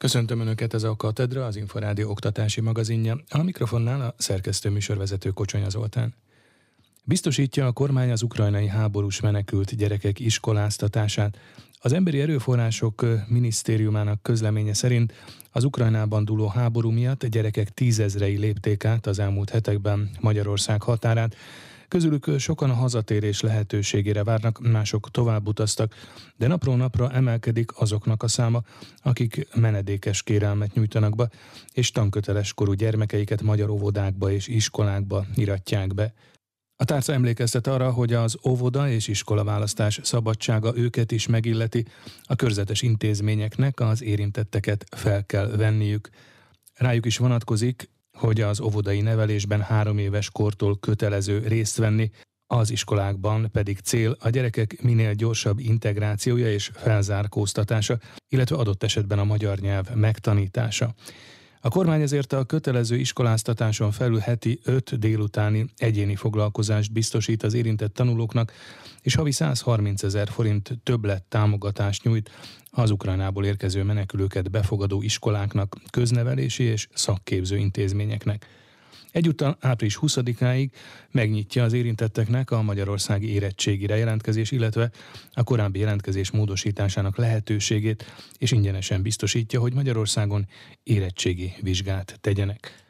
Köszöntöm Önöket, ez a Katedra, az Inforádió oktatási magazinja. A mikrofonnál a szerkesztő műsorvezető Kocsonya Zoltán. Biztosítja a kormány az ukrajnai háborús menekült gyerekek iskoláztatását. Az Emberi Erőforrások Minisztériumának közleménye szerint az Ukrajnában dúló háború miatt gyerekek tízezrei lépték át az elmúlt hetekben Magyarország határát, Közülük sokan a hazatérés lehetőségére várnak, mások tovább utaztak, de napról napra emelkedik azoknak a száma, akik menedékes kérelmet nyújtanak be, és tanköteles korú gyermekeiket magyar óvodákba és iskolákba iratják be. A tárca emlékeztet arra, hogy az óvoda és iskola választás szabadsága őket is megilleti, a körzetes intézményeknek az érintetteket fel kell venniük. Rájuk is vonatkozik hogy az óvodai nevelésben három éves kortól kötelező részt venni, az iskolákban pedig cél a gyerekek minél gyorsabb integrációja és felzárkóztatása, illetve adott esetben a magyar nyelv megtanítása. A kormány ezért a kötelező iskoláztatáson felül heti 5 délutáni egyéni foglalkozást biztosít az érintett tanulóknak, és havi 130 ezer forint többlet támogatást nyújt az Ukrajnából érkező menekülőket befogadó iskoláknak, köznevelési és szakképző intézményeknek. Egyúttal április 20-áig megnyitja az érintetteknek a magyarországi érettségire jelentkezés, illetve a korábbi jelentkezés módosításának lehetőségét, és ingyenesen biztosítja, hogy Magyarországon érettségi vizsgát tegyenek.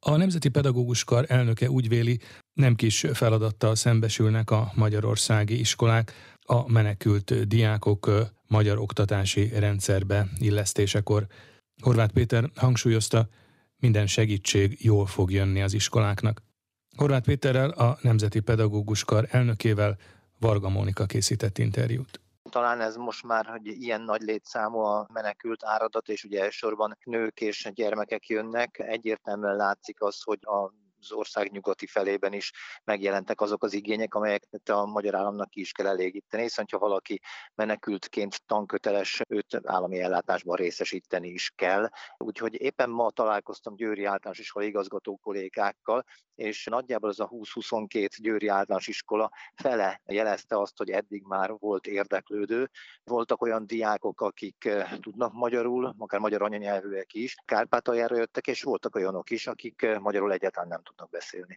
A Nemzeti Pedagógus Kar elnöke úgy véli, nem kis feladattal szembesülnek a magyarországi iskolák, a menekült diákok magyar oktatási rendszerbe illesztésekor. Horváth Péter hangsúlyozta, minden segítség jól fog jönni az iskoláknak. Horváth Péterrel, a Nemzeti Pedagógus Kar elnökével Varga Mónika készített interjút talán ez most már, hogy ilyen nagy létszámú a menekült áradat, és ugye elsősorban nők és gyermekek jönnek, egyértelműen látszik az, hogy a az ország nyugati felében is megjelentek azok az igények, amelyeket a magyar államnak ki is kell elégíteni, hiszen ha valaki menekültként tanköteles, őt állami ellátásban részesíteni is kell. Úgyhogy éppen ma találkoztam Győri általános iskola igazgató kollégákkal, és nagyjából az a 20-22 Győri általános iskola fele jelezte azt, hogy eddig már volt érdeklődő. Voltak olyan diákok, akik eh, tudnak magyarul, akár magyar anyanyelvűek is, Kárpátaljára jöttek, és voltak olyanok is, akik eh, magyarul egyáltalán nem tudnak beszélni.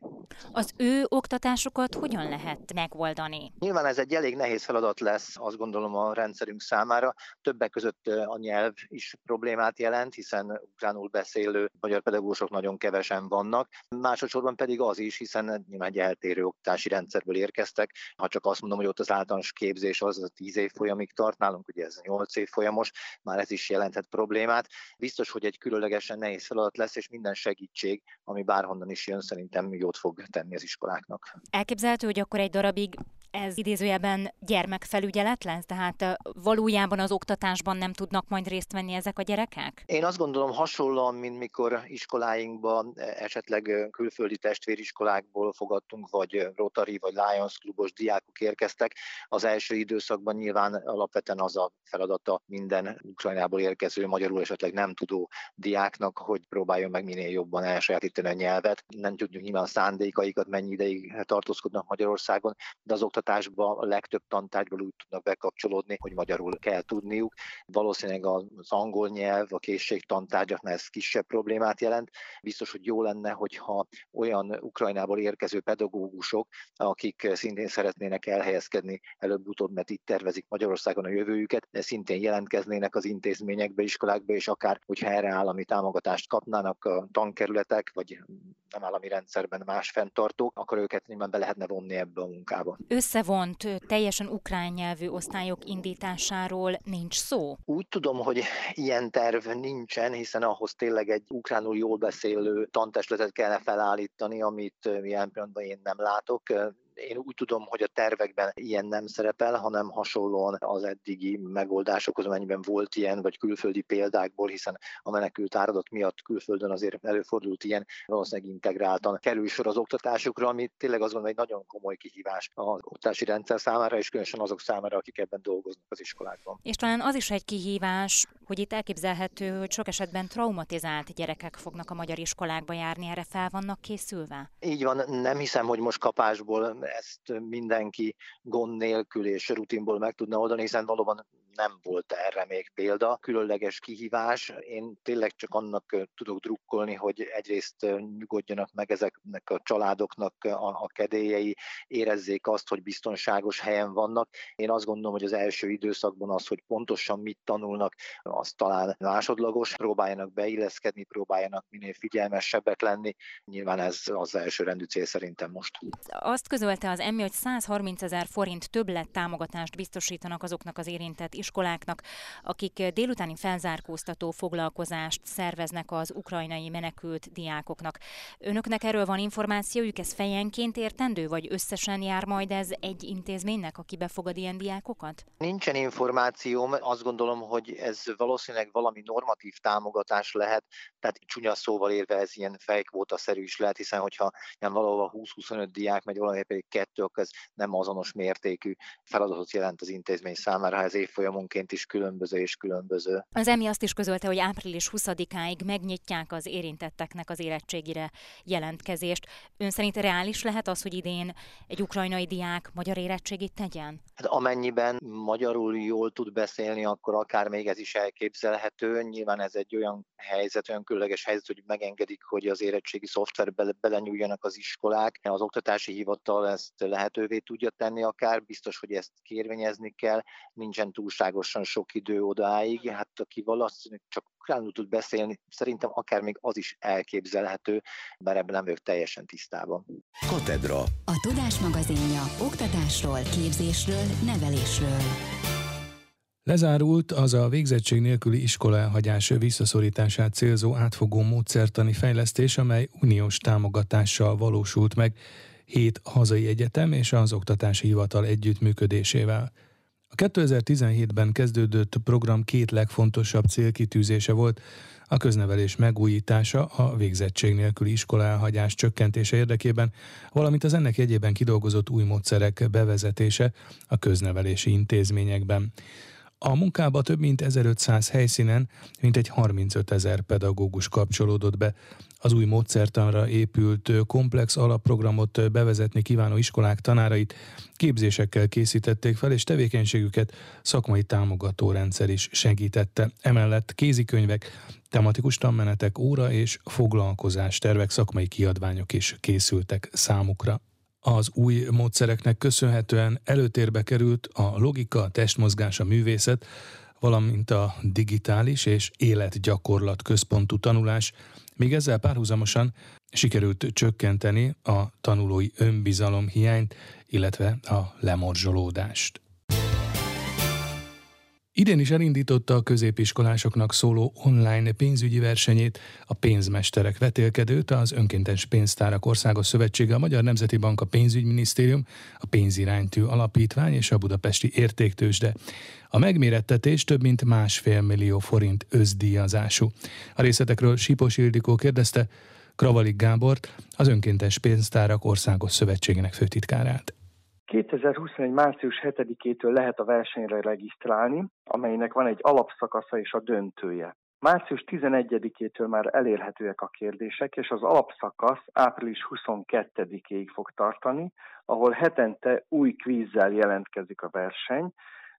Az ő oktatásukat hogyan lehet megoldani? Nyilván ez egy elég nehéz feladat lesz, azt gondolom a rendszerünk számára. Többek között a nyelv is problémát jelent, hiszen ukránul beszélő magyar pedagógusok nagyon kevesen vannak. Másodszorban pedig az is, hiszen nyilván egy eltérő oktatási rendszerből érkeztek. Ha csak azt mondom, hogy ott az általános képzés az a 10 év folyamig tart, nálunk ugye ez 8 év folyamos, már ez is jelenthet problémát. Biztos, hogy egy különlegesen nehéz feladat lesz, és minden segítség, ami bárhonnan is jön, szerintem jót fog tenni az iskoláknak. Elképzelhető, hogy akkor egy darabig ez idézőjelben gyermekfelügyelet lesz, tehát valójában az oktatásban nem tudnak majd részt venni ezek a gyerekek? Én azt gondolom hasonlóan, mint mikor iskoláinkban esetleg külföldi testvériskolákból fogadtunk, vagy Rotary vagy Lions klubos diákok érkeztek. Az első időszakban nyilván alapvetően az a feladata minden Ukrajnából érkező, magyarul esetleg nem tudó diáknak, hogy próbáljon meg minél jobban elsajátítani a nyelvet. Nem tudjuk nyilván a szándékaikat, mennyi ideig tartózkodnak Magyarországon, de az oktatásban a legtöbb tantárgyból úgy tudnak bekapcsolódni, hogy magyarul kell tudniuk. Valószínűleg az angol nyelv, a készség tantárgyaknál ez kisebb problémát jelent. Biztos, hogy jó lenne, hogyha olyan Ukrajnából érkező pedagógusok, akik szintén szeretnének elhelyezkedni előbb-utóbb, mert itt tervezik Magyarországon a jövőjüket, de szintén jelentkeznének az intézményekbe, iskolákba, és akár, hogyha erre állami támogatást kapnának a tankerületek, vagy nem állami rendszerben más fenntartók, akkor őket nyilván be lehetne vonni ebbe a munkába. Összevont, teljesen ukrán nyelvű osztályok indításáról nincs szó? Úgy tudom, hogy ilyen terv nincsen, hiszen ahhoz tényleg egy ukránul jól beszélő tantestületet kellene felállítani, amit ilyen pillanatban én nem látok én úgy tudom, hogy a tervekben ilyen nem szerepel, hanem hasonlóan az eddigi megoldásokhoz, amennyiben volt ilyen, vagy külföldi példákból, hiszen a menekült áradat miatt külföldön azért előfordult ilyen, valószínűleg integráltan kerül sor az oktatásukra, ami tényleg azt egy nagyon komoly kihívás az oktatási rendszer számára, és különösen azok számára, akik ebben dolgoznak az iskolákban. És talán az is egy kihívás, hogy itt elképzelhető, hogy sok esetben traumatizált gyerekek fognak a magyar iskolákba járni, erre fel vannak készülve? Így van, nem hiszem, hogy most kapásból ezt mindenki gond nélkül és rutinból meg tudna oldani, hiszen valóban nem volt erre még példa. Különleges kihívás. Én tényleg csak annak tudok drukkolni, hogy egyrészt nyugodjanak meg ezeknek a családoknak a, a kedélyei, érezzék azt, hogy biztonságos helyen vannak. Én azt gondolom, hogy az első időszakban az, hogy pontosan mit tanulnak, az talán másodlagos, próbáljanak beilleszkedni, próbáljanak minél figyelmesebbek lenni. Nyilván ez az első rendű cél szerintem most. Azt közölte az emmi, hogy 130 ezer forint többlet támogatást biztosítanak azoknak az érintett iskoláknak, akik délutáni felzárkóztató foglalkozást szerveznek az ukrajnai menekült diákoknak. Önöknek erről van információjuk, ez fejenként értendő, vagy összesen jár majd ez egy intézménynek, aki befogad ilyen diákokat? Nincsen információm, azt gondolom, hogy ez valószínűleg valami normatív támogatás lehet, tehát csúnya szóval érve ez ilyen fejkvóta-szerű is lehet, hiszen hogyha nem valahol 20-25 diák megy, valahol pedig kettő, akkor ez nem azonos mértékű feladatot jelent az intézmény számára, ha ez évfolyamonként is különböző és különböző. Az EMI azt is közölte, hogy április 20-áig megnyitják az érintetteknek az érettségire jelentkezést. Ön szerint reális lehet az, hogy idén egy ukrajnai diák magyar érettségit tegyen? Hát amennyiben magyarul jól tud beszélni, akkor akár még ez is elképzelhető. Nyilván ez egy olyan helyzet, olyan különleges helyzet, hogy megengedik, hogy az érettségi szoftverbe belenyúljanak az iskolák. Az oktatási hivatal ezt lehetővé tudja tenni akár, biztos, hogy ezt kérvényezni kell, nincsen túlságosan sok idő odáig. Hát aki valószínűleg csak ukránul tud beszélni, szerintem akár még az is elképzelhető, bár ebben nem vagyok teljesen tisztában. Katedra. A Tudás magazinja oktatásról, képzésről, nevelésről. Lezárult az a végzettség nélküli iskola elhagyás visszaszorítását célzó átfogó módszertani fejlesztés, amely uniós támogatással valósult meg hét hazai egyetem és az Oktatási Hivatal együttműködésével. A 2017-ben kezdődött program két legfontosabb célkitűzése volt, a köznevelés megújítása a végzettség nélküli iskola elhagyás csökkentése érdekében, valamint az ennek egyében kidolgozott új módszerek bevezetése a köznevelési intézményekben. A munkába több mint 1500 helyszínen mintegy 35 ezer pedagógus kapcsolódott be. Az új módszertanra épült komplex alapprogramot bevezetni kívánó iskolák tanárait képzésekkel készítették fel, és tevékenységüket szakmai támogató rendszer is segítette. Emellett kézikönyvek, tematikus tanmenetek, óra és foglalkozás tervek, szakmai kiadványok is készültek számukra. Az új módszereknek köszönhetően előtérbe került a logika, testmozgás, a művészet, valamint a digitális és életgyakorlat központú tanulás, még ezzel párhuzamosan sikerült csökkenteni a tanulói önbizalom hiányt, illetve a lemorzsolódást. Idén is elindította a középiskolásoknak szóló online pénzügyi versenyét, a pénzmesterek vetélkedőt, az Önkéntes Pénztárak Országos Szövetsége, a Magyar Nemzeti Bank, a Pénzügyminisztérium, a Pénziránytű Alapítvány és a Budapesti Értéktősde. A megmérettetés több mint másfél millió forint összdíjazású. A részletekről Sipos Ildikó kérdezte Kravalik Gábort, az Önkéntes Pénztárak Országos Szövetségének főtitkárát. 2021. március 7-től lehet a versenyre regisztrálni, amelynek van egy alapszakasza és a döntője. Március 11-től már elérhetőek a kérdések, és az alapszakasz április 22-ig fog tartani, ahol hetente új kvízzel jelentkezik a verseny,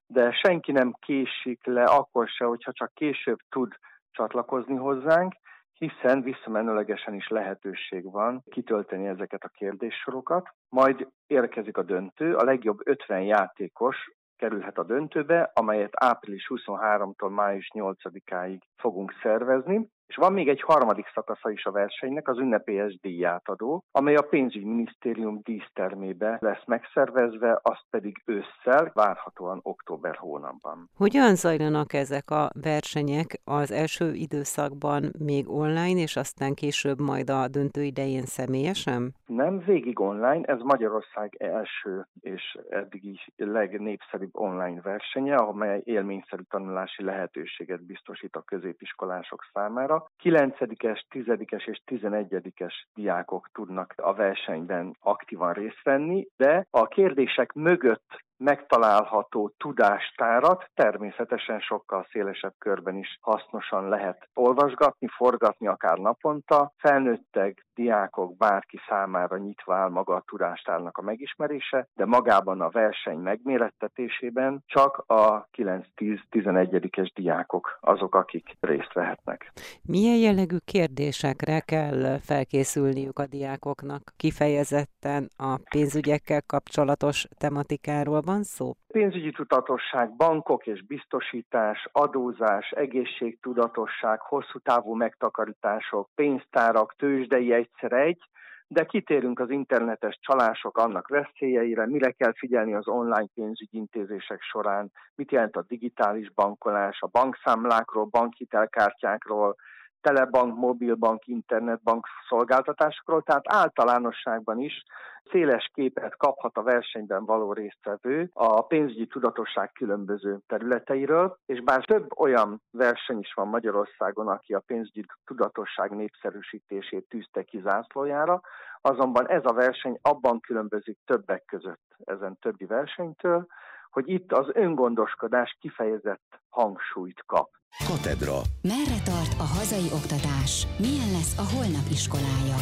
de senki nem késik le akkor se, hogyha csak később tud csatlakozni hozzánk, hiszen visszamenőlegesen is lehetőség van kitölteni ezeket a kérdéssorokat. Majd érkezik a döntő, a legjobb 50 játékos kerülhet a döntőbe, amelyet április 23-tól május 8-áig fogunk szervezni. És van még egy harmadik szakasza is a versenynek, az ünnepélyes díjátadó, amely a pénzügyminisztérium dísztermébe lesz megszervezve, azt pedig ősszel, várhatóan október hónapban. Hogyan zajlanak ezek a versenyek az első időszakban még online, és aztán később majd a döntő idején személyesen? Nem, végig online, ez Magyarország első és eddigi legnépszerűbb online versenye, amely élményszerű tanulási lehetőséget biztosít a középiskolások számára. 9-es, 10-es és 11-es diákok tudnak a versenyben aktívan részt venni, de a kérdések mögött megtalálható tudástárat természetesen sokkal szélesebb körben is hasznosan lehet olvasgatni, forgatni akár naponta. Felnőttek, diákok, bárki számára nyitva áll maga a tudástárnak a megismerése, de magában a verseny megmérettetésében csak a 9-10-11-es diákok azok, akik részt vehetnek. Milyen jellegű kérdésekre kell felkészülniük a diákoknak? Kifejezetten a pénzügyekkel kapcsolatos tematikáról van szó? Pénzügyi tudatosság, bankok és biztosítás, adózás, egészségtudatosság, hosszú távú megtakarítások, pénztárak, tőzsdei egyszer egy, de kitérünk az internetes csalások annak veszélyeire, mire kell figyelni az online pénzügyi intézések során, mit jelent a digitális bankolás, a bankszámlákról, bankhitelkártyákról, telebank, mobilbank, internetbank szolgáltatásokról, tehát általánosságban is széles képet kaphat a versenyben való résztvevő a pénzügyi tudatosság különböző területeiről, és bár több olyan verseny is van Magyarországon, aki a pénzügyi tudatosság népszerűsítését tűzte ki zászlójára, azonban ez a verseny abban különbözik többek között ezen többi versenytől, hogy itt az öngondoskodás kifejezett hangsúlyt kap. Katedra. Merre tart a hazai oktatás? Milyen lesz a holnap iskolája?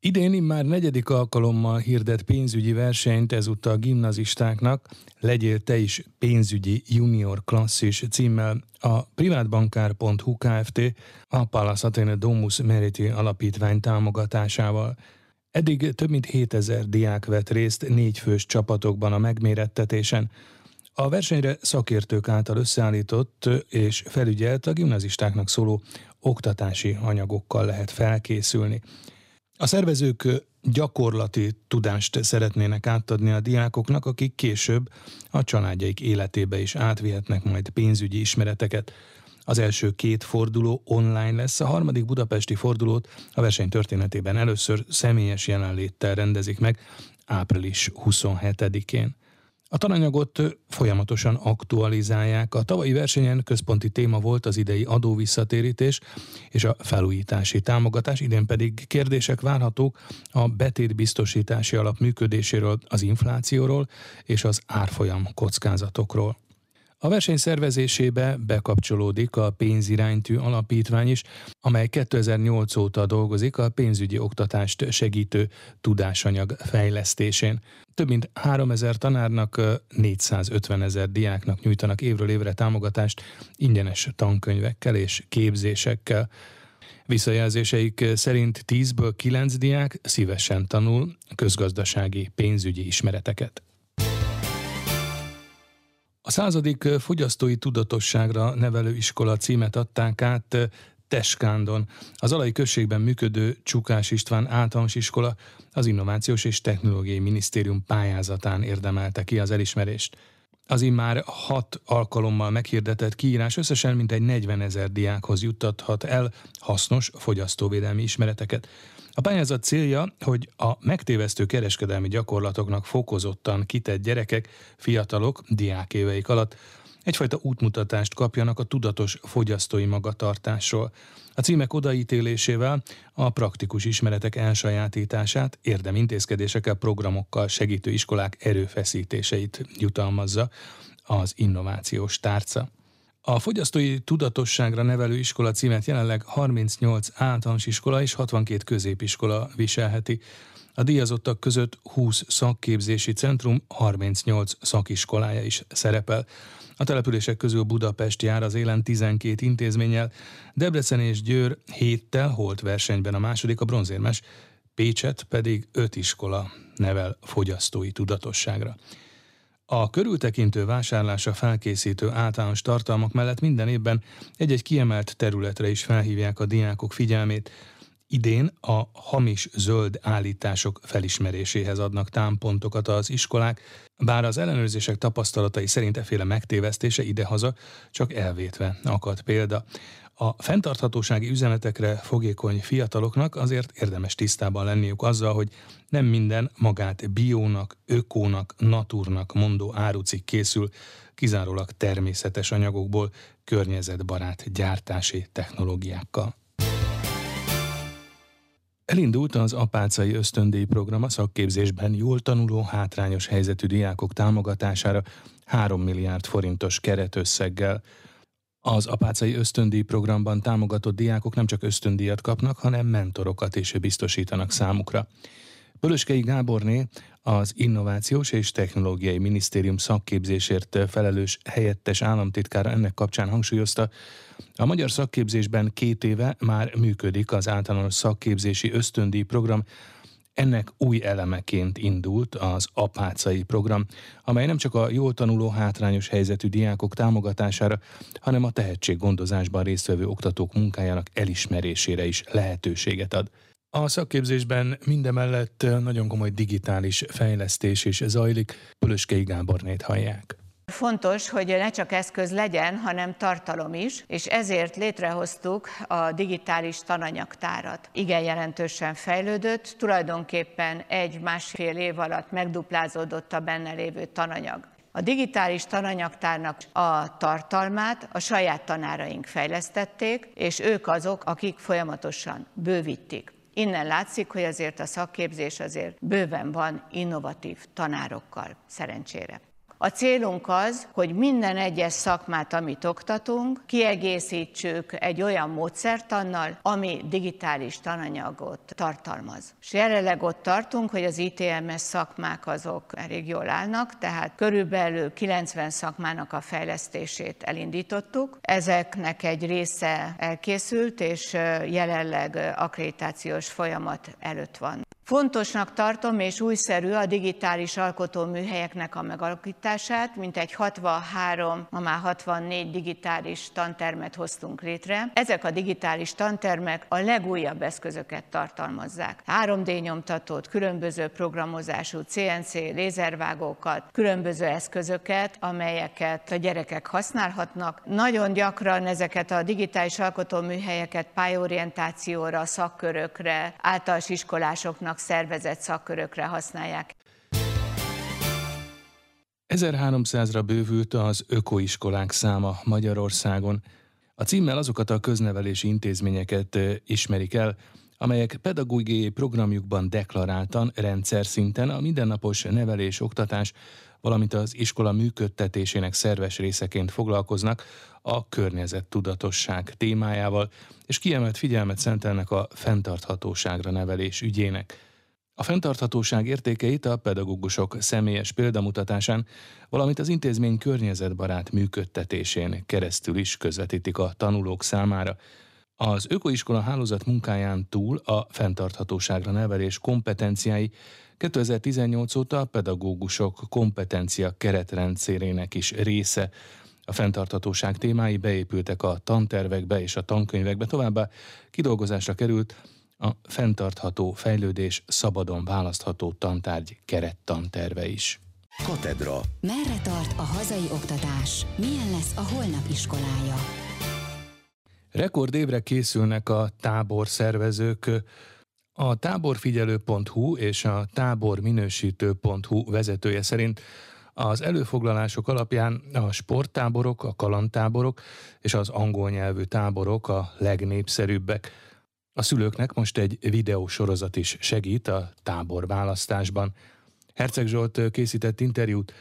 Idén már negyedik alkalommal hirdet pénzügyi versenyt ezúttal gimnazistáknak, legyél te is pénzügyi junior klasszis címmel a privátbankár.hu Kft. a Palace Athene Domus Meriti alapítvány támogatásával. Eddig több mint 7000 diák vett részt négy fős csapatokban a megmérettetésen. A versenyre szakértők által összeállított és felügyelt a gimnazistáknak szóló oktatási anyagokkal lehet felkészülni. A szervezők gyakorlati tudást szeretnének átadni a diákoknak, akik később a családjaik életébe is átvihetnek majd pénzügyi ismereteket. Az első két forduló online lesz, a harmadik budapesti fordulót a verseny történetében először személyes jelenléttel rendezik meg április 27-én. A tananyagot folyamatosan aktualizálják. A tavalyi versenyen központi téma volt az idei adóvisszatérítés és a felújítási támogatás, idén pedig kérdések várhatók a betétbiztosítási alap működéséről, az inflációról és az árfolyam kockázatokról. A verseny szervezésébe bekapcsolódik a pénziránytű alapítvány is, amely 2008 óta dolgozik a pénzügyi oktatást segítő tudásanyag fejlesztésén. Több mint 3000 tanárnak, 450 ezer diáknak nyújtanak évről évre támogatást ingyenes tankönyvekkel és képzésekkel. Visszajelzéseik szerint 10-ből 9 diák szívesen tanul közgazdasági pénzügyi ismereteket. A századik fogyasztói tudatosságra nevelő iskola címet adták át Teskándon. Az alai községben működő Csukás István általános iskola az Innovációs és Technológiai Minisztérium pályázatán érdemelte ki az elismerést. Az immár hat alkalommal meghirdetett kiírás összesen mintegy 40 ezer diákhoz juttathat el hasznos fogyasztóvédelmi ismereteket. A pályázat célja, hogy a megtévesztő kereskedelmi gyakorlatoknak fokozottan kitett gyerekek, fiatalok diákéveik alatt egyfajta útmutatást kapjanak a tudatos fogyasztói magatartásról. A címek odaítélésével a praktikus ismeretek elsajátítását érdemintézkedésekkel, programokkal segítő iskolák erőfeszítéseit jutalmazza az innovációs tárca. A fogyasztói tudatosságra nevelő iskola címet jelenleg 38 általános iskola és 62 középiskola viselheti. A díjazottak között 20 szakképzési centrum, 38 szakiskolája is szerepel. A települések közül Budapest jár az élen 12 intézménnyel, Debrecen és Győr héttel holt versenyben a második a bronzérmes, Pécset pedig öt iskola nevel fogyasztói tudatosságra. A körültekintő vásárlásra felkészítő általános tartalmak mellett minden évben egy-egy kiemelt területre is felhívják a diákok figyelmét. Idén a hamis zöld állítások felismeréséhez adnak támpontokat az iskolák, bár az ellenőrzések tapasztalatai szerint eféle megtévesztése idehaza csak elvétve akad példa. A fenntarthatósági üzenetekre fogékony fiataloknak azért érdemes tisztában lenniük azzal, hogy nem minden magát biónak, ökónak, naturnak mondó árucik készül, kizárólag természetes anyagokból, környezetbarát gyártási technológiákkal. Elindult az apácai ösztöndíj program a szakképzésben jól tanuló, hátrányos helyzetű diákok támogatására 3 milliárd forintos keretösszeggel. Az apácai ösztöndíj programban támogatott diákok nem csak ösztöndíjat kapnak, hanem mentorokat is biztosítanak számukra. Pölöskei Gáborné az Innovációs és Technológiai Minisztérium szakképzésért felelős helyettes államtitkára ennek kapcsán hangsúlyozta, a magyar szakképzésben két éve már működik az általános szakképzési ösztöndíj program, ennek új elemeként indult az apácai program, amely nem csak a jól tanuló hátrányos helyzetű diákok támogatására, hanem a tehetséggondozásban résztvevő oktatók munkájának elismerésére is lehetőséget ad. A szakképzésben mindemellett nagyon komoly digitális fejlesztés is zajlik. Pölöskei Gábornét hallják. Fontos, hogy ne csak eszköz legyen, hanem tartalom is, és ezért létrehoztuk a digitális tananyagtárat. Igen jelentősen fejlődött, tulajdonképpen egy-másfél év alatt megduplázódott a benne lévő tananyag. A digitális tananyagtárnak a tartalmát a saját tanáraink fejlesztették, és ők azok, akik folyamatosan bővítik. Innen látszik, hogy azért a szakképzés azért bőven van innovatív tanárokkal, szerencsére. A célunk az, hogy minden egyes szakmát, amit oktatunk, kiegészítsük egy olyan módszertannal, ami digitális tananyagot tartalmaz. És jelenleg ott tartunk, hogy az ITMS szakmák azok elég jól állnak, tehát körülbelül 90 szakmának a fejlesztését elindítottuk. Ezeknek egy része elkészült, és jelenleg akkreditációs folyamat előtt van. Fontosnak tartom és újszerű a digitális alkotóműhelyeknek a megalakítását, mint egy 63, ma már 64 digitális tantermet hoztunk létre. Ezek a digitális tantermek a legújabb eszközöket tartalmazzák. 3D nyomtatót, különböző programozású CNC lézervágókat, különböző eszközöket, amelyeket a gyerekek használhatnak. Nagyon gyakran ezeket a digitális alkotóműhelyeket pályorientációra, szakkörökre, általános iskolásoknak általának szervezett szakkörökre használják. 1300-ra bővült az ökoiskolák száma Magyarországon. A címmel azokat a köznevelési intézményeket ismerik el, amelyek pedagógiai programjukban deklaráltan rendszer szinten a mindennapos nevelés, oktatás, valamint az iskola működtetésének szerves részeként foglalkoznak a környezet tudatosság témájával, és kiemelt figyelmet szentelnek a fenntarthatóságra nevelés ügyének. A fenntarthatóság értékeit a pedagógusok személyes példamutatásán, valamint az intézmény környezetbarát működtetésén keresztül is közvetítik a tanulók számára. Az ökoiskola hálózat munkáján túl a fenntarthatóságra nevelés kompetenciái 2018 óta a pedagógusok kompetencia keretrendszerének is része. A fenntarthatóság témái beépültek a tantervekbe és a tankönyvekbe, továbbá kidolgozásra került a fenntartható fejlődés szabadon választható tantárgy kerettanterve is. Katedra. Merre tart a hazai oktatás? Milyen lesz a holnap iskolája? Rekordévre készülnek a tábor szervezők. A táborfigyelő.hu és a táborminősítő.hu vezetője szerint az előfoglalások alapján a sporttáborok, a kalandtáborok és az angol nyelvű táborok a legnépszerűbbek. A szülőknek most egy videósorozat is segít a tábor választásban. Herceg Zsolt készített interjút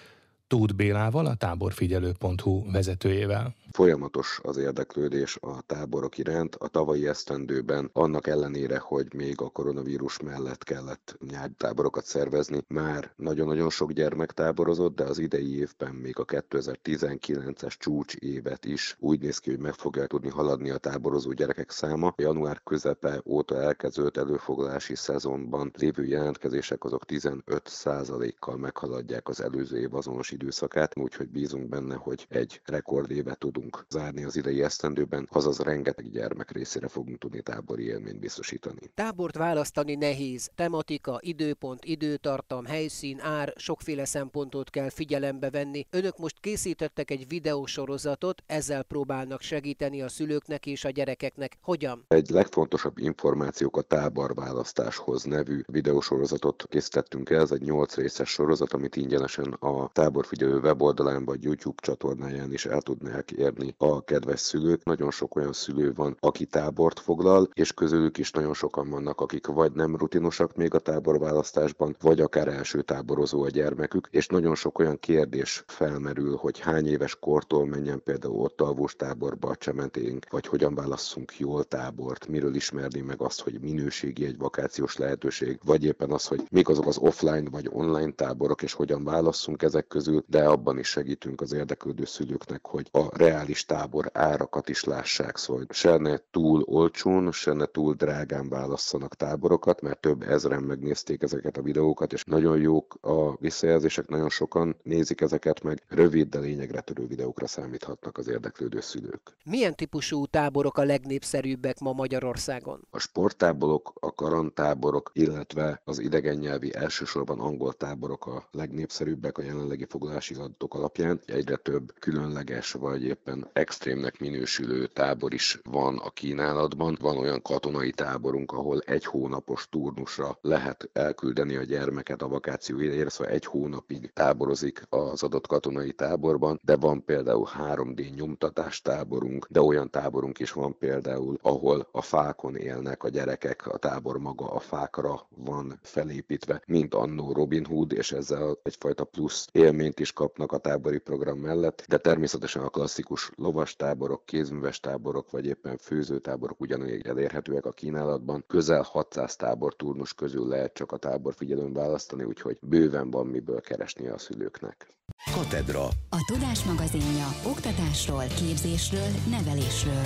Tóth Bélával, a táborfigyelő.hu vezetőjével. Folyamatos az érdeklődés a táborok iránt. A tavalyi esztendőben annak ellenére, hogy még a koronavírus mellett kellett nyári táborokat szervezni, már nagyon-nagyon sok gyermek táborozott, de az idei évben még a 2019-es csúcs évet is úgy néz ki, hogy meg fogja tudni haladni a táborozó gyerekek száma. Január közepe óta elkezdődött előfoglalási szezonban lévő jelentkezések azok 15%-kal meghaladják az előző év azonos időszakát, úgyhogy bízunk benne, hogy egy rekordévet tudunk tudunk zárni az idei esztendőben, azaz rengeteg gyermek részére fogunk tudni tábori élményt biztosítani. Tábort választani nehéz. Tematika, időpont, időtartam, helyszín, ár, sokféle szempontot kell figyelembe venni. Önök most készítettek egy videósorozatot, ezzel próbálnak segíteni a szülőknek és a gyerekeknek. Hogyan? Egy legfontosabb információk a táborválasztáshoz nevű videósorozatot készítettünk el. Ez egy 8 részes sorozat, amit ingyenesen a táborfigyelő weboldalán vagy YouTube csatornáján is el tudnák érni a kedves szülők. Nagyon sok olyan szülő van, aki tábort foglal, és közülük is nagyon sokan vannak, akik vagy nem rutinosak még a táborválasztásban, vagy akár első táborozó a gyermekük, és nagyon sok olyan kérdés felmerül, hogy hány éves kortól menjen például ott alvós táborba a csemeténk, vagy hogyan válasszunk jól tábort, miről ismerni meg azt, hogy minőségi egy vakációs lehetőség, vagy éppen az, hogy mik azok az offline vagy online táborok, és hogyan válasszunk ezek közül, de abban is segítünk az érdeklődő szülőknek, hogy a reális tábor árakat is lássák, szóval se ne túl olcsón, se ne túl drágán válasszanak táborokat, mert több ezren megnézték ezeket a videókat, és nagyon jók a visszajelzések, nagyon sokan nézik ezeket meg, rövid, de lényegre törő videókra számíthatnak az érdeklődő szülők. Milyen típusú táborok a legnépszerűbbek ma Magyarországon? A sporttáborok, a karantáborok, illetve az idegen nyelvi elsősorban angol táborok a legnépszerűbbek a jelenlegi foglalási adatok alapján. Egyre több különleges vagy éppen extrémnek minősülő tábor is van a kínálatban. Van olyan katonai táborunk, ahol egy hónapos turnusra lehet elküldeni a gyermeket a vakáció idejére, szóval egy hónapig táborozik az adott katonai táborban, de van például 3D nyomtatás táborunk, de olyan táborunk is van például, ahol a fákon élnek a gyerekek, a tábor maga a fákra van felépítve, mint annó Robin Hood, és ezzel egyfajta plusz élményt is kapnak a tábori program mellett, de természetesen a klasszikus lovas táborok, kézműves táborok, vagy éppen főzőtáborok ugyanúgy elérhetőek a kínálatban. Közel 600 tábor turnus közül lehet csak a tábor figyelőn választani, úgyhogy bőven van miből keresni a szülőknek. Katedra. A Tudás magazinja oktatásról, képzésről, nevelésről.